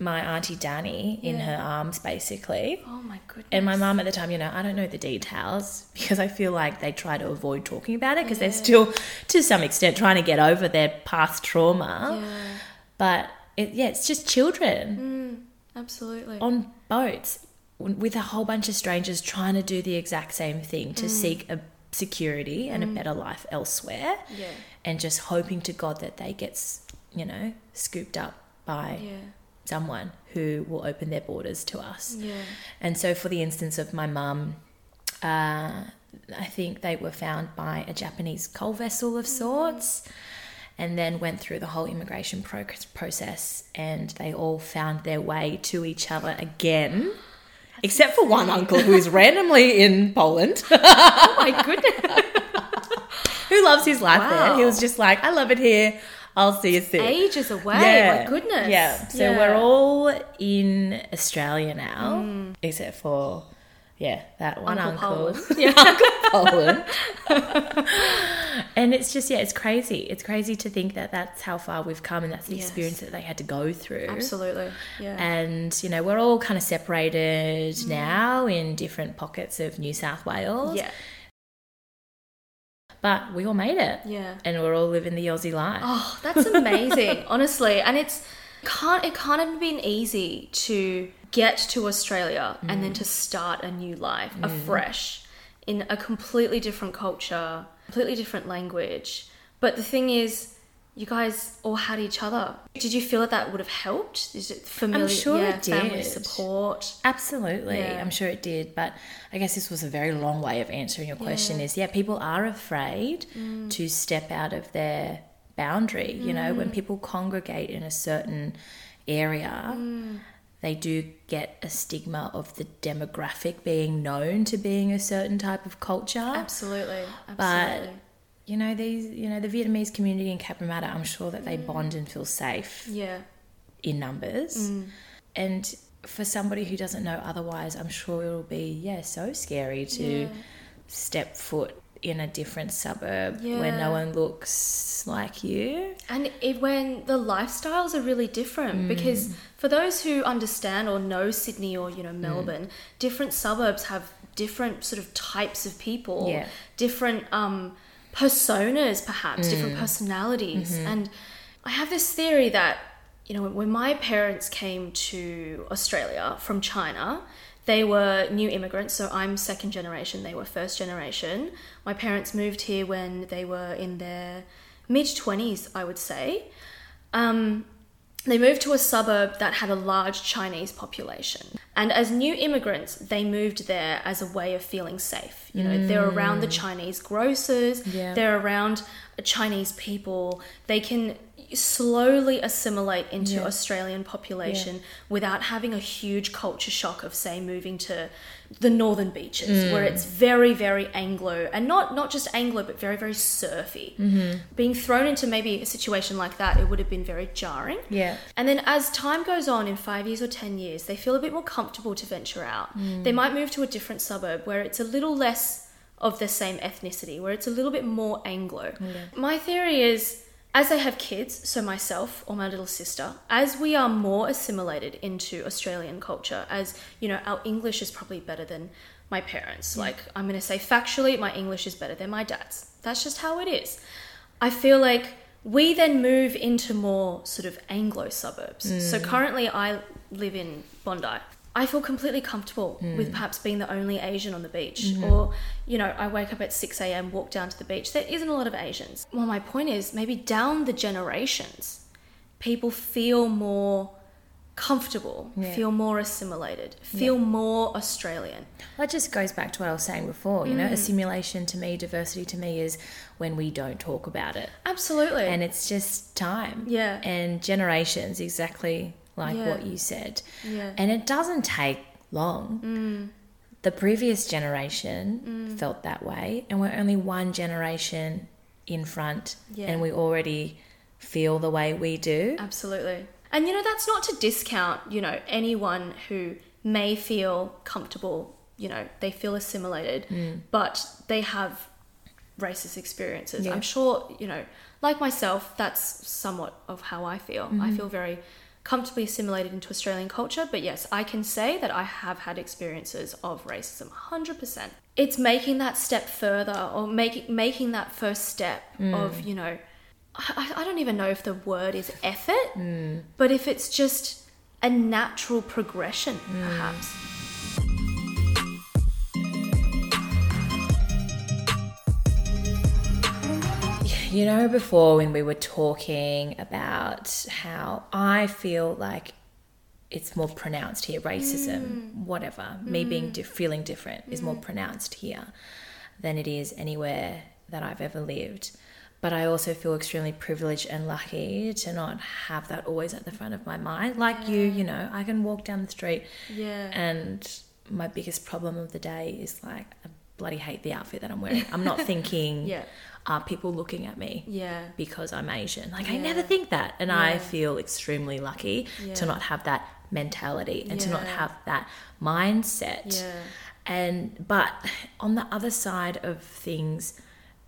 my auntie Danny in Yeah. her arms, basically. Oh my goodness. And my mum at the time, you know, I don't know the details because I feel like they try to avoid talking about it because they're still, to some extent, trying to get over their past trauma. Yeah. But it, yeah, it's just children mm, Absolutely. on boats with a whole bunch of strangers trying to do the exact same thing to mm. seek a security and a mm. better life elsewhere. Yeah. And just hoping to God that they get, you know, scooped up by Yeah. Someone who will open their borders to us. Yeah. And so, for the instance of my mum, uh, I think they were found by a Japanese coal vessel of sorts and then went through the whole immigration pro- process and they all found their way to each other again. Except for one uncle who is randomly in Poland, Oh my goodness. who loves his life there. He was just like, I love it here. I'll see you soon. Ages away. My goodness. Yeah. So Yeah. we're all in Australia now, mm. except for yeah, that one Uncle uncle. Yeah. Poland. and it's just yeah, it's crazy. It's crazy to think that that's how far we've come, and that's the Yes. experience that they had to go through. Absolutely. Yeah. And you know, we're all kind of separated mm. now in different pockets of New South Wales. yeah. But we all made it. Yeah. And we're all living the Aussie life. Oh, that's amazing, honestly. And it's can't it can't have been easy to get to Australia and then to mm. start a new life mm. afresh in a completely different culture, completely different language. But the thing is, you guys all had each other. Did you feel that that would have helped? Is it familiar? sure yeah, it family did. support. Absolutely. Yeah. I'm sure it did. But I guess this was a very long way of answering your question is yeah, people are afraid Mm. to step out of their boundary. You know, Mm. when people congregate in a certain area, Mm. they do get a stigma of the demographic being known to being a certain type of culture. Absolutely. But Absolutely. You know, these you know, the Vietnamese community in Cabramatta, I'm sure that they Mm. bond and feel safe yeah. in numbers. Mm. And for somebody who doesn't know otherwise, I'm sure it'll be, yeah, so scary to Yeah. step foot in a different suburb where no one looks like you. And it, when the lifestyles are really different, Mm. because for those who understand or know Sydney or you know Mm. Melbourne, different suburbs have different sort of types of people, Yeah. different um, personas, perhaps different Mm. personalities. Mm-hmm. And I have this theory that you know when my parents came to Australia from China. They were new immigrants, so I'm second generation. They were first generation. My parents moved here when they were in their mid 20s, I would say. Um, they moved to a suburb that had a large Chinese population. And as new immigrants, they moved there as a way of feeling safe. You know, they're around the mm. Chinese grocers, Yeah. they're around Chinese people. They can slowly assimilate into Yeah. Australian population without having a huge culture shock of say moving to the northern beaches mm. where it's very very anglo and not not just anglo but very very surfy mm-hmm. being thrown into maybe a situation like that it would have been very jarring Yeah. and then as time goes on in five years or 10 years, they feel a bit more comfortable to venture out. Mm. They might move to a different suburb where it's a little less of the same ethnicity, where it's a little bit more Anglo. My theory is as they have kids, so myself or my little sister, as we are more assimilated into Australian culture, as you know, our English is probably better than my parents. Mm. Like, I'm going to say factually, my English is better than my dad's. That's just how it is. I feel like we then move into more sort of Anglo suburbs. So mm. currently, I live in Bondi. I feel completely comfortable with mm. perhaps being the only Asian on the beach. Mm-hmm. Or, you know, I wake up at 6 a.m., walk down to the beach. There isn't a lot of Asians. Well, my point is maybe down the generations, people feel more comfortable, Yeah. feel more assimilated, feel more Australian. That just goes back to what I was saying before. You know, mm. assimilation to me, diversity to me is when we don't talk about it. Absolutely. And it's just time. Yeah. And generations, exactly like Yeah. what you said. Yeah. And it doesn't take long. Mm. The previous generation mm. felt that way, and we're only one generation in front, Yeah. and we already feel the way we do. Absolutely. And you know, that's not to discount, you know, anyone who may feel comfortable, you know, they feel assimilated, mm. but they have racist experiences. Yeah. I'm sure, you know, like myself, that's somewhat of how I feel. I mm-hmm. feel very comfortably assimilated into Australian culture, but yes, I can say that I have had experiences of racism 100%. It's making that step further or making making that first step mm. of, you know, I, I don't even know if the word is effort, mm. but if it's just a natural progression, mm. perhaps. You know, before when we were talking about how I feel like it's more pronounced here, racism, mm. whatever, me being mm. di- feeling different is more mm. pronounced here than it is anywhere that I've ever lived. But I also feel extremely privileged and lucky to not have that always at the front of my mind. Like you, you know, I can walk down the street Yeah. and my biggest problem of the day is like, bloody hate the outfit that I'm wearing. I'm not thinking, Yeah. are people looking at me? Yeah. because I'm Asian. Like I never think that, and I feel extremely lucky Yeah. to not have that mentality and to not have that mindset. Yeah. And but on the other side of things,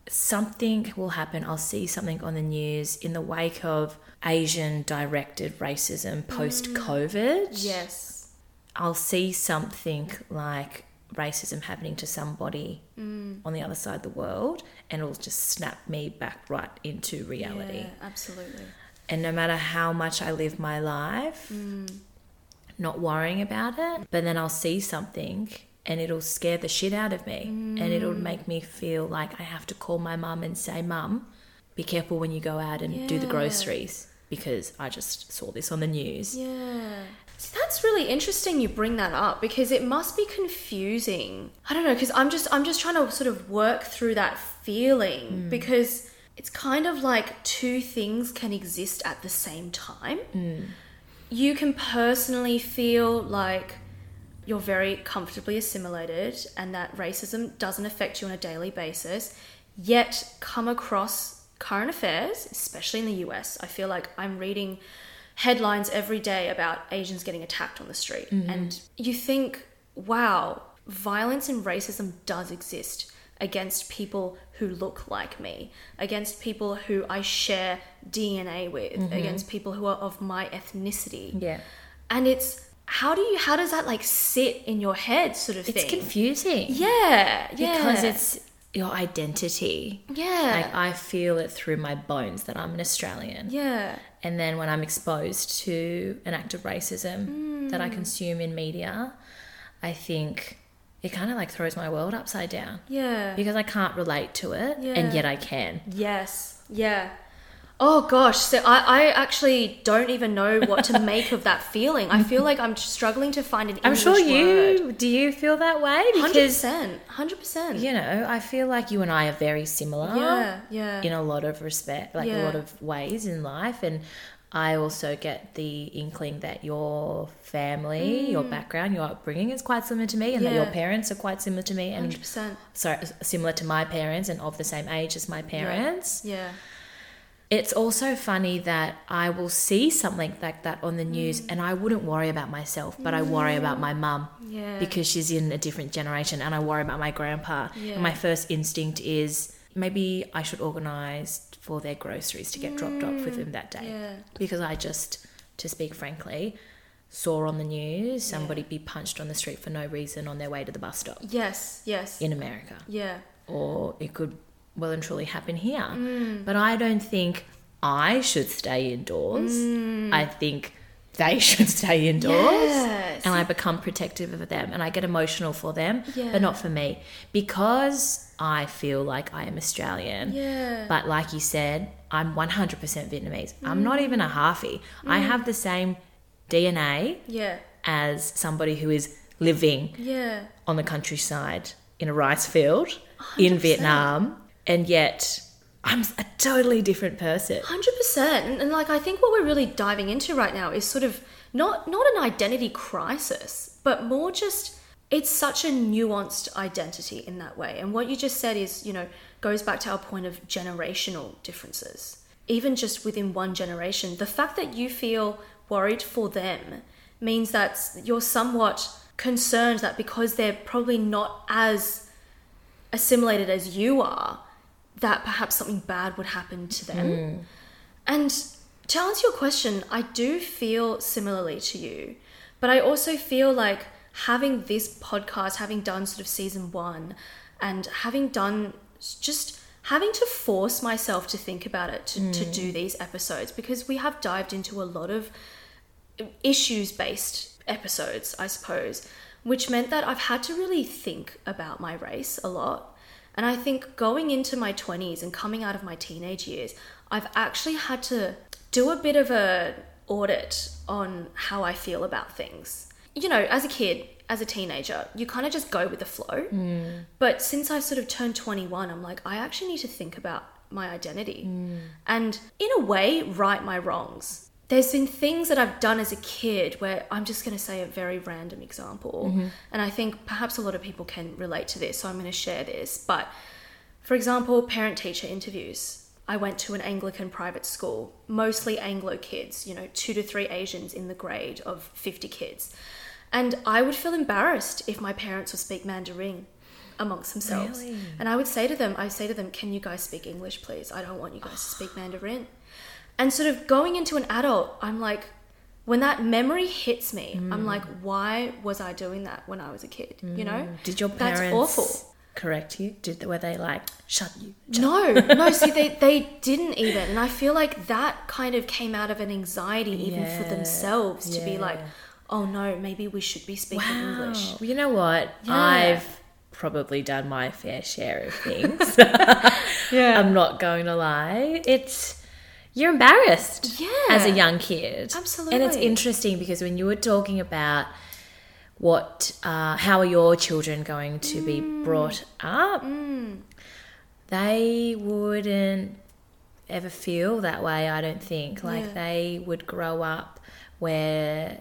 something will happen. I'll see something on the news in the wake of Asian directed racism mm. post COVID. Yes. I'll see something like racism happening to somebody Mm. on the other side of the world and it'll just snap me back right into reality. Yeah, absolutely. And no matter how much I live my life, Mm. not worrying about it, but then I'll see something and it'll scare the shit out of me and it'll Mm. make me feel like I have to call my mum and say, Mum, be careful when you go out and do the groceries because I just saw this on the news. Yeah. See, that's really interesting you bring that up because it must be confusing. I don't know because I'm just I'm just trying to sort of work through that feeling hmm. because it's kind of like two things can exist at the same time. Hmm. You can personally feel like you're very comfortably assimilated and that racism doesn't affect you on a daily basis, yet come across current affairs, especially in the US. I feel like I'm reading headlines every day about Asians getting attacked on the street. Mm-hmm. And you think, wow, violence and racism does exist against people who look like me, against people who I share DNA with, mm-hmm. against people who are of my ethnicity Yeah. and it's how do you how does that like sit in your head sort of It's thing It's confusing. yeah yeah because it's your identity. yeah Like I feel it through my bones that I'm an Australian. yeah And then when I'm exposed to an act of racism that I Mm. consume in media, I think it kind of like throws my world upside down yeah because I can't relate to it Yeah. and yet I can. yes yeah oh gosh so I, I actually don't even know what to make of that feeling i feel like i'm struggling to find an I'm sure you word. do you feel that way 100% 100% you know, I feel like you and I are very similar. yeah yeah in a lot of respect, like a lot of ways in life. And I also get the inkling that your family, your background, your upbringing is quite similar to me, and that your Mm. Parents are quite similar to me, and 100% sorry, similar to my parents, and of the same age as my parents. yeah It's also funny that I will see something like that on the Mm. news, and I wouldn't worry about myself, but I worry about my mum yeah because she's in a different generation and I worry about my grandpa. Yeah. And my first instinct is maybe I should organize for their groceries to get dropped off with them that day. yeah Because I just, to speak frankly, saw on the news somebody be punched on the street for no reason on their way to the bus stop yes yes in America. yeah Or it could well and truly happen here. Mm. But I don't think I should stay indoors. I think they should stay indoors. Yes. And I become protective of them and I get emotional for them, Yeah. but not for me. Because I feel like I am Australian. Yeah. But like you said, I'm 100% Vietnamese. I'm not even a halfie. I have the same DNA Yeah. as somebody who is living Yeah. on the countryside in a rice field in Vietnam, and yet I'm a totally different person. Hundred percent, and, and like I think what we're really diving into right now is sort of not not an identity crisis, but more just it's such a nuanced identity in that way. And what you just said is, you know, goes back to our point of generational differences. Even just within one generation, the fact that you feel worried for them means that you're somewhat concerned that because they're probably not as assimilated as you are, that perhaps something bad would happen to them. Mm. And to answer your question, I do feel similarly to you, but I also feel like having this podcast, having done sort of season one, and having done just having to force myself to think about it to, to do mm. these episodes because we have dived into a lot of issues based episodes, I suppose, which meant that I've had to really think about my race a lot. And I think going into my 20s and coming out of my teenage years, I've actually had to do a bit of a audit on how I feel about things. You know, as a kid, as a teenager, you kind of just go with the flow. Mm. But since I've sort of turned 21, I'm like, I actually need to think about my identity mm. and, in a way, right my wrongs there's been things that I've done as a kid where I'm just going to say a very random example. Mm-hmm. And I think perhaps a lot of people can relate to this, so I'm going to share this. But for example, parent teacher interviews. I went to an Anglican private school, mostly Anglo kids, you know, two to three Asians in the grade of 50 kids. And I would feel embarrassed if my parents would speak Mandarin amongst themselves. Really? And I would say to them, I say to them, can you guys speak English, please? I don't want you guys to speak Mandarin. And sort of going into an adult, I'm like, when that memory hits me, I'm like, mm. why was I doing that when I was a kid? You know? Mm. Did your That's parents awful. correct you? Did were they like shut you? No, no, see, they, they didn't even. And I feel like that kind of came out of an anxiety even for Yeah, themselves to be like, oh no, maybe we should be speaking English. You know what? Yeah. I've probably done my fair share of things. Yeah. I'm not going to lie. It's you're embarrassed Yeah. as a young kid. Absolutely. And it's interesting because when you were talking about what uh, how are your children going to be Mm. brought up, they wouldn't ever feel that way, I don't think. Like Yeah. they would grow up where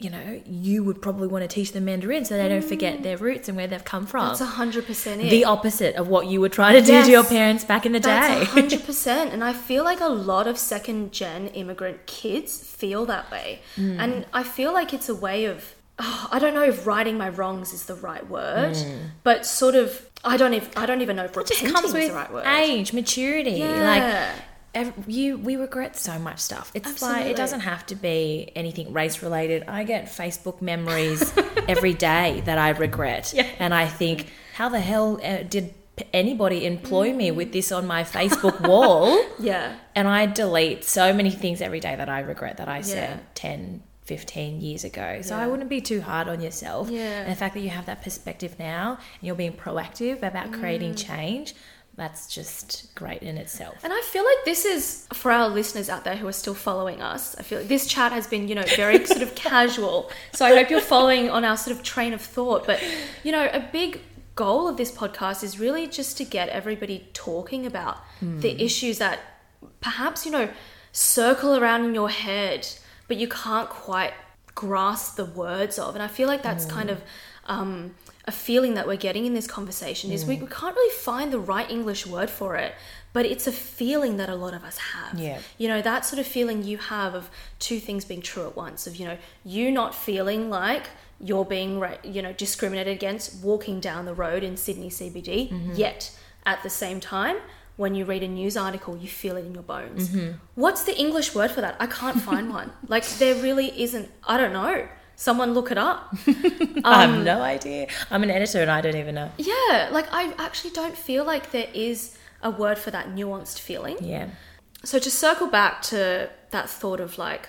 you know, you would probably want to teach them Mandarin so they don't forget their roots and where they've come from. That's a hundred percent it. the opposite of what you were trying to do to your parents back in the day. a hundred percent, and I feel like a lot of second gen immigrant kids feel that way, Mm. and I feel like it's a way of oh, I don't know if righting my wrongs is the right word, but sort of I don't even I don't even know if Mm. it just comes is with the right word. age, maturity. Yeah. Like ev- you, we regret so much stuff. It's like it doesn't have to be anything race related. I get Facebook memories every day that I regret, Yeah. and I think, how the hell uh, did anybody employ me with this on my Facebook wall? Yeah, And I delete so many things every day that I regret that I said Yeah. 10, 15 years ago. So Yeah. I wouldn't be too hard on yourself. Yeah. And the fact that you have that perspective now and you're being proactive about creating Mm. change, that's just great in itself. And I feel like this is for our listeners out there who are still following us. I feel like this chat has been, you know, very sort of casual. So I hope you're following on our sort of train of thought. But, you know, a big goal of this podcast is really just to get everybody talking about the issues that perhaps, you know, circle around in your head, but you can't quite grasp the words of. And I feel like that's kind of um, a feeling that we're getting in this conversation is we, mm. we can't really find the right English word for it, but it's a feeling that a lot of us have. Yeah. You know, that sort of feeling you have of two things being true at once of, you know, you not feeling like you're being, you know, discriminated against walking down the road in Sydney CBD, mm-hmm. yet at the same time, when you read a news article, you feel it in your bones. Mm-hmm. What's the English word for that? I can't find one. Like, there really isn't. I don't know. Someone look it up. I Um, have no idea. I'm an editor and I don't even know. Yeah, like I actually don't feel like there is a word for that nuanced feeling. Yeah. so to circle back to that thought of like,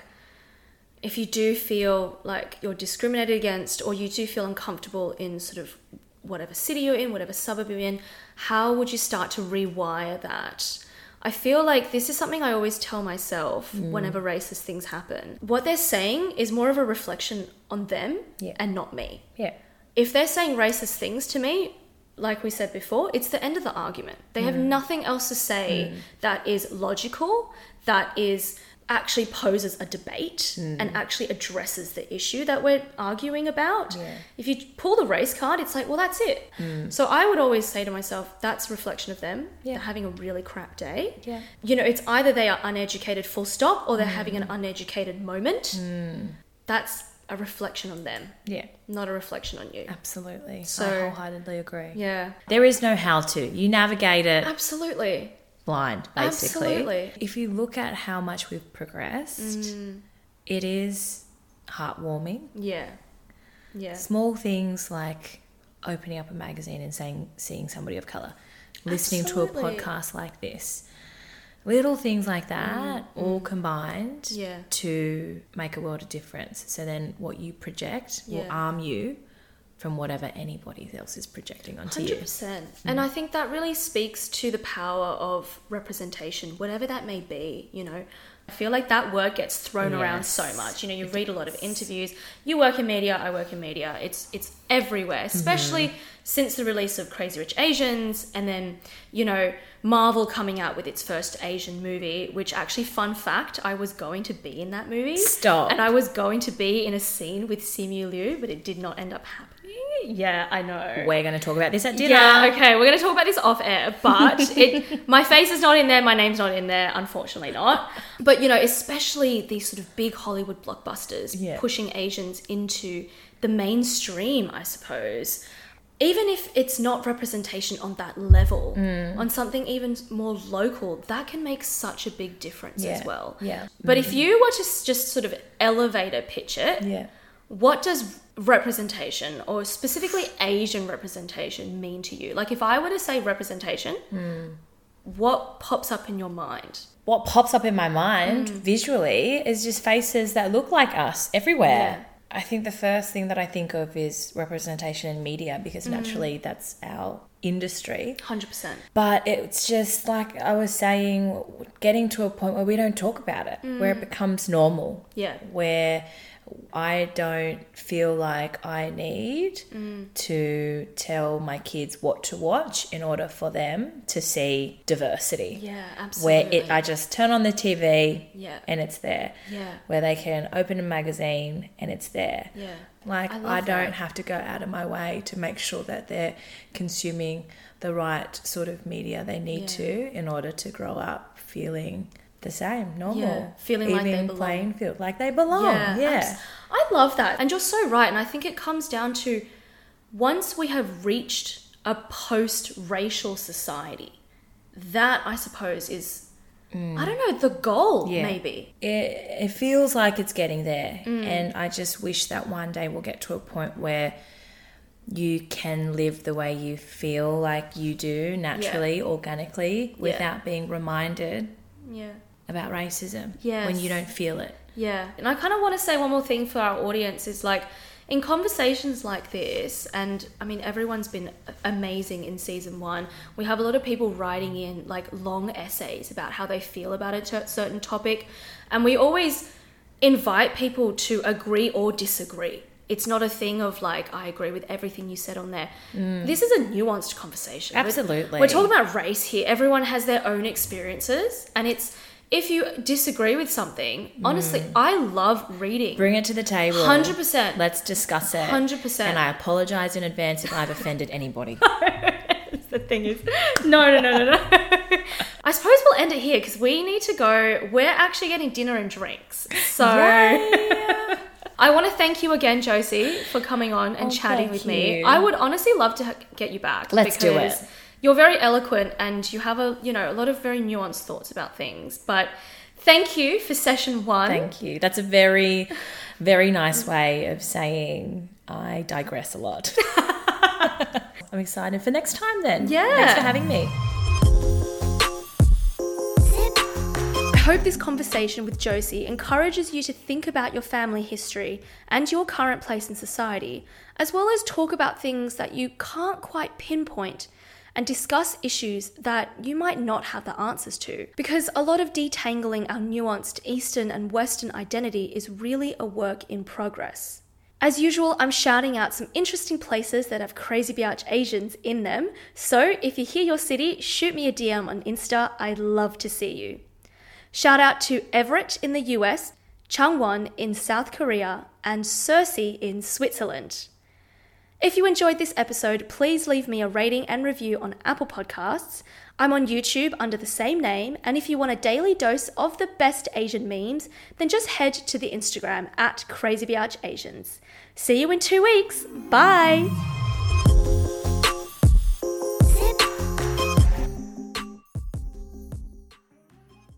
if you do feel like you're discriminated against or you do feel uncomfortable in sort of whatever city you're in, whatever suburb you're in, how would you start to rewire that? I feel like this is something I always tell myself Mm. whenever racist things happen. What they're saying is more of a reflection on them Yeah. and not me. Yeah. If they're saying racist things to me, like we said before, it's the end of the argument. They have nothing else to say that is logical, that is actually poses a debate and hmm. actually addresses the issue that we're arguing about. Yeah. If you pull the race card, it's like, well, that's it. Hmm. So I would always say to myself, that's a reflection of them. Yeah. They're having a really crap day. Yeah. You know, it's either they are uneducated full stop or they're having an hmm. uneducated moment. That's a reflection on them, Yeah. not a reflection on you. Absolutely. So- I wholeheartedly agree. Yeah. There is no how to. You navigate it Absolutely. Blind, basically. Absolutely. If you look at how much we've progressed, Mm. it is heartwarming. Yeah. Yeah. Small things like opening up a magazine and saying seeing somebody of color, listening to a podcast like this. Little things like that all combined Mm, Yeah. to make a world of difference. So then what you project will arm you from whatever anybody else is projecting onto Hundred you. percent, mm. and I think that really speaks to the power of representation, whatever that may be. You know, I feel like that word gets thrown around so much. You know, you read a lot of interviews. You work in media, I work in media. It's it's everywhere, mm-hmm. especially since the release of Crazy Rich Asians, and then you know Marvel coming out with its first Asian movie. Which actually, fun fact, I was going to be in that movie. Stop. And I was going to be in a scene with Simu Liu, but it did not end up happening. Yeah, I know. We're going to talk about this at dinner. Yeah, okay, we're going to talk about this off air, but it, my face is not in there, my name's not in there, unfortunately not. But you know, especially these sort of big Hollywood blockbusters Yeah. pushing Asians into the mainstream, I suppose. Even if it's not representation on that level, Mm. on something even more local, that can make such a big difference as well. yeah. But if you were to just sort of elevator pitch it, Yeah. What does representation or specifically Asian representation mean to you? Like if I were to say representation, Hmm. what pops up in your mind? What pops up in my mind Mm. visually is just faces that look like us everywhere. Yeah. I think the first thing that I think of is representation in media because Mm. naturally that's our industry. 100%. But it's just like I was saying, getting to a point where we don't talk about it, where it becomes normal. Mm. Yeah. Where I don't feel like I need Mm. to tell my kids what to watch in order for them to see diversity. Yeah, Where absolutely. it, I just turn on the TV Yeah. and it's there. Yeah. Where they can open a magazine and it's there. Yeah. Like I I, don't that. have to go out of my way to make sure that they're consuming the right sort of media they need Yeah. to in order to grow up feeling the same, normal, Yeah, feeling like they even belong. playing field, like they belong. Yeah. Yeah, I love that. And you're so right. And I think it comes down to once we have reached a post racial society, that I suppose is, I don't know, the goal, Mm. Yeah. maybe. it, it feels like it's getting there, Mm. and I just wish that one day we'll get to a point where you can live the way you feel like you do naturally, organically, without being reminded Yeah. About racism Yes. when you don't feel it. Yeah. And I kind of want to say one more thing for our audience is like in conversations like this, and I mean, everyone's been amazing in season one. We have a lot of people writing in like long essays about how they feel about a t- certain topic. And we always invite people to agree or disagree. It's not a thing of like, I agree with everything you said on there. Mm. This is a nuanced conversation. We're- Absolutely. We're talking about race here. Everyone has their own experiences. And it's, if you disagree with something, honestly, mm. I love reading. Bring it to the table. 100%. Let's discuss it. 100%. And I apologize in advance if I've offended anybody. the thing is, no, no, no, no, no. I suppose we'll end it here because we need to go. We're actually getting dinner and drinks. So I want to thank you again, Josie, for coming on and Oh, chatting with me. you. I would honestly love to get you back. Let's do it. You're very eloquent and you have a, you know, a lot of very nuanced thoughts about things. But thank you for session one. Thank you. That's a very, very nice way of saying I digress a lot. I'm excited for next time then. Yeah. Thanks for having me. I hope this conversation with Josie encourages you to think about your family history and your current place in society, as well as talk about things that you can't quite pinpoint and discuss issues that you might not have the answers to. Because a lot of detangling our nuanced Eastern and Western identity is really a work in progress. As usual, I'm shouting out some interesting places that have crazy biatch Asians in them. So if you hear your city, shoot me a DM on Insta. I'd love to see you. Shout out to Everett in the US, Changwon in South Korea, and Sursee in Switzerland. If you enjoyed this episode, please leave me a rating and review on Apple Podcasts. I'm on YouTube under the same name, and if you want a daily dose of the best Asian memes, then just head to the Instagram at CrazyBiatchAsians. See you in two weeks. Bye!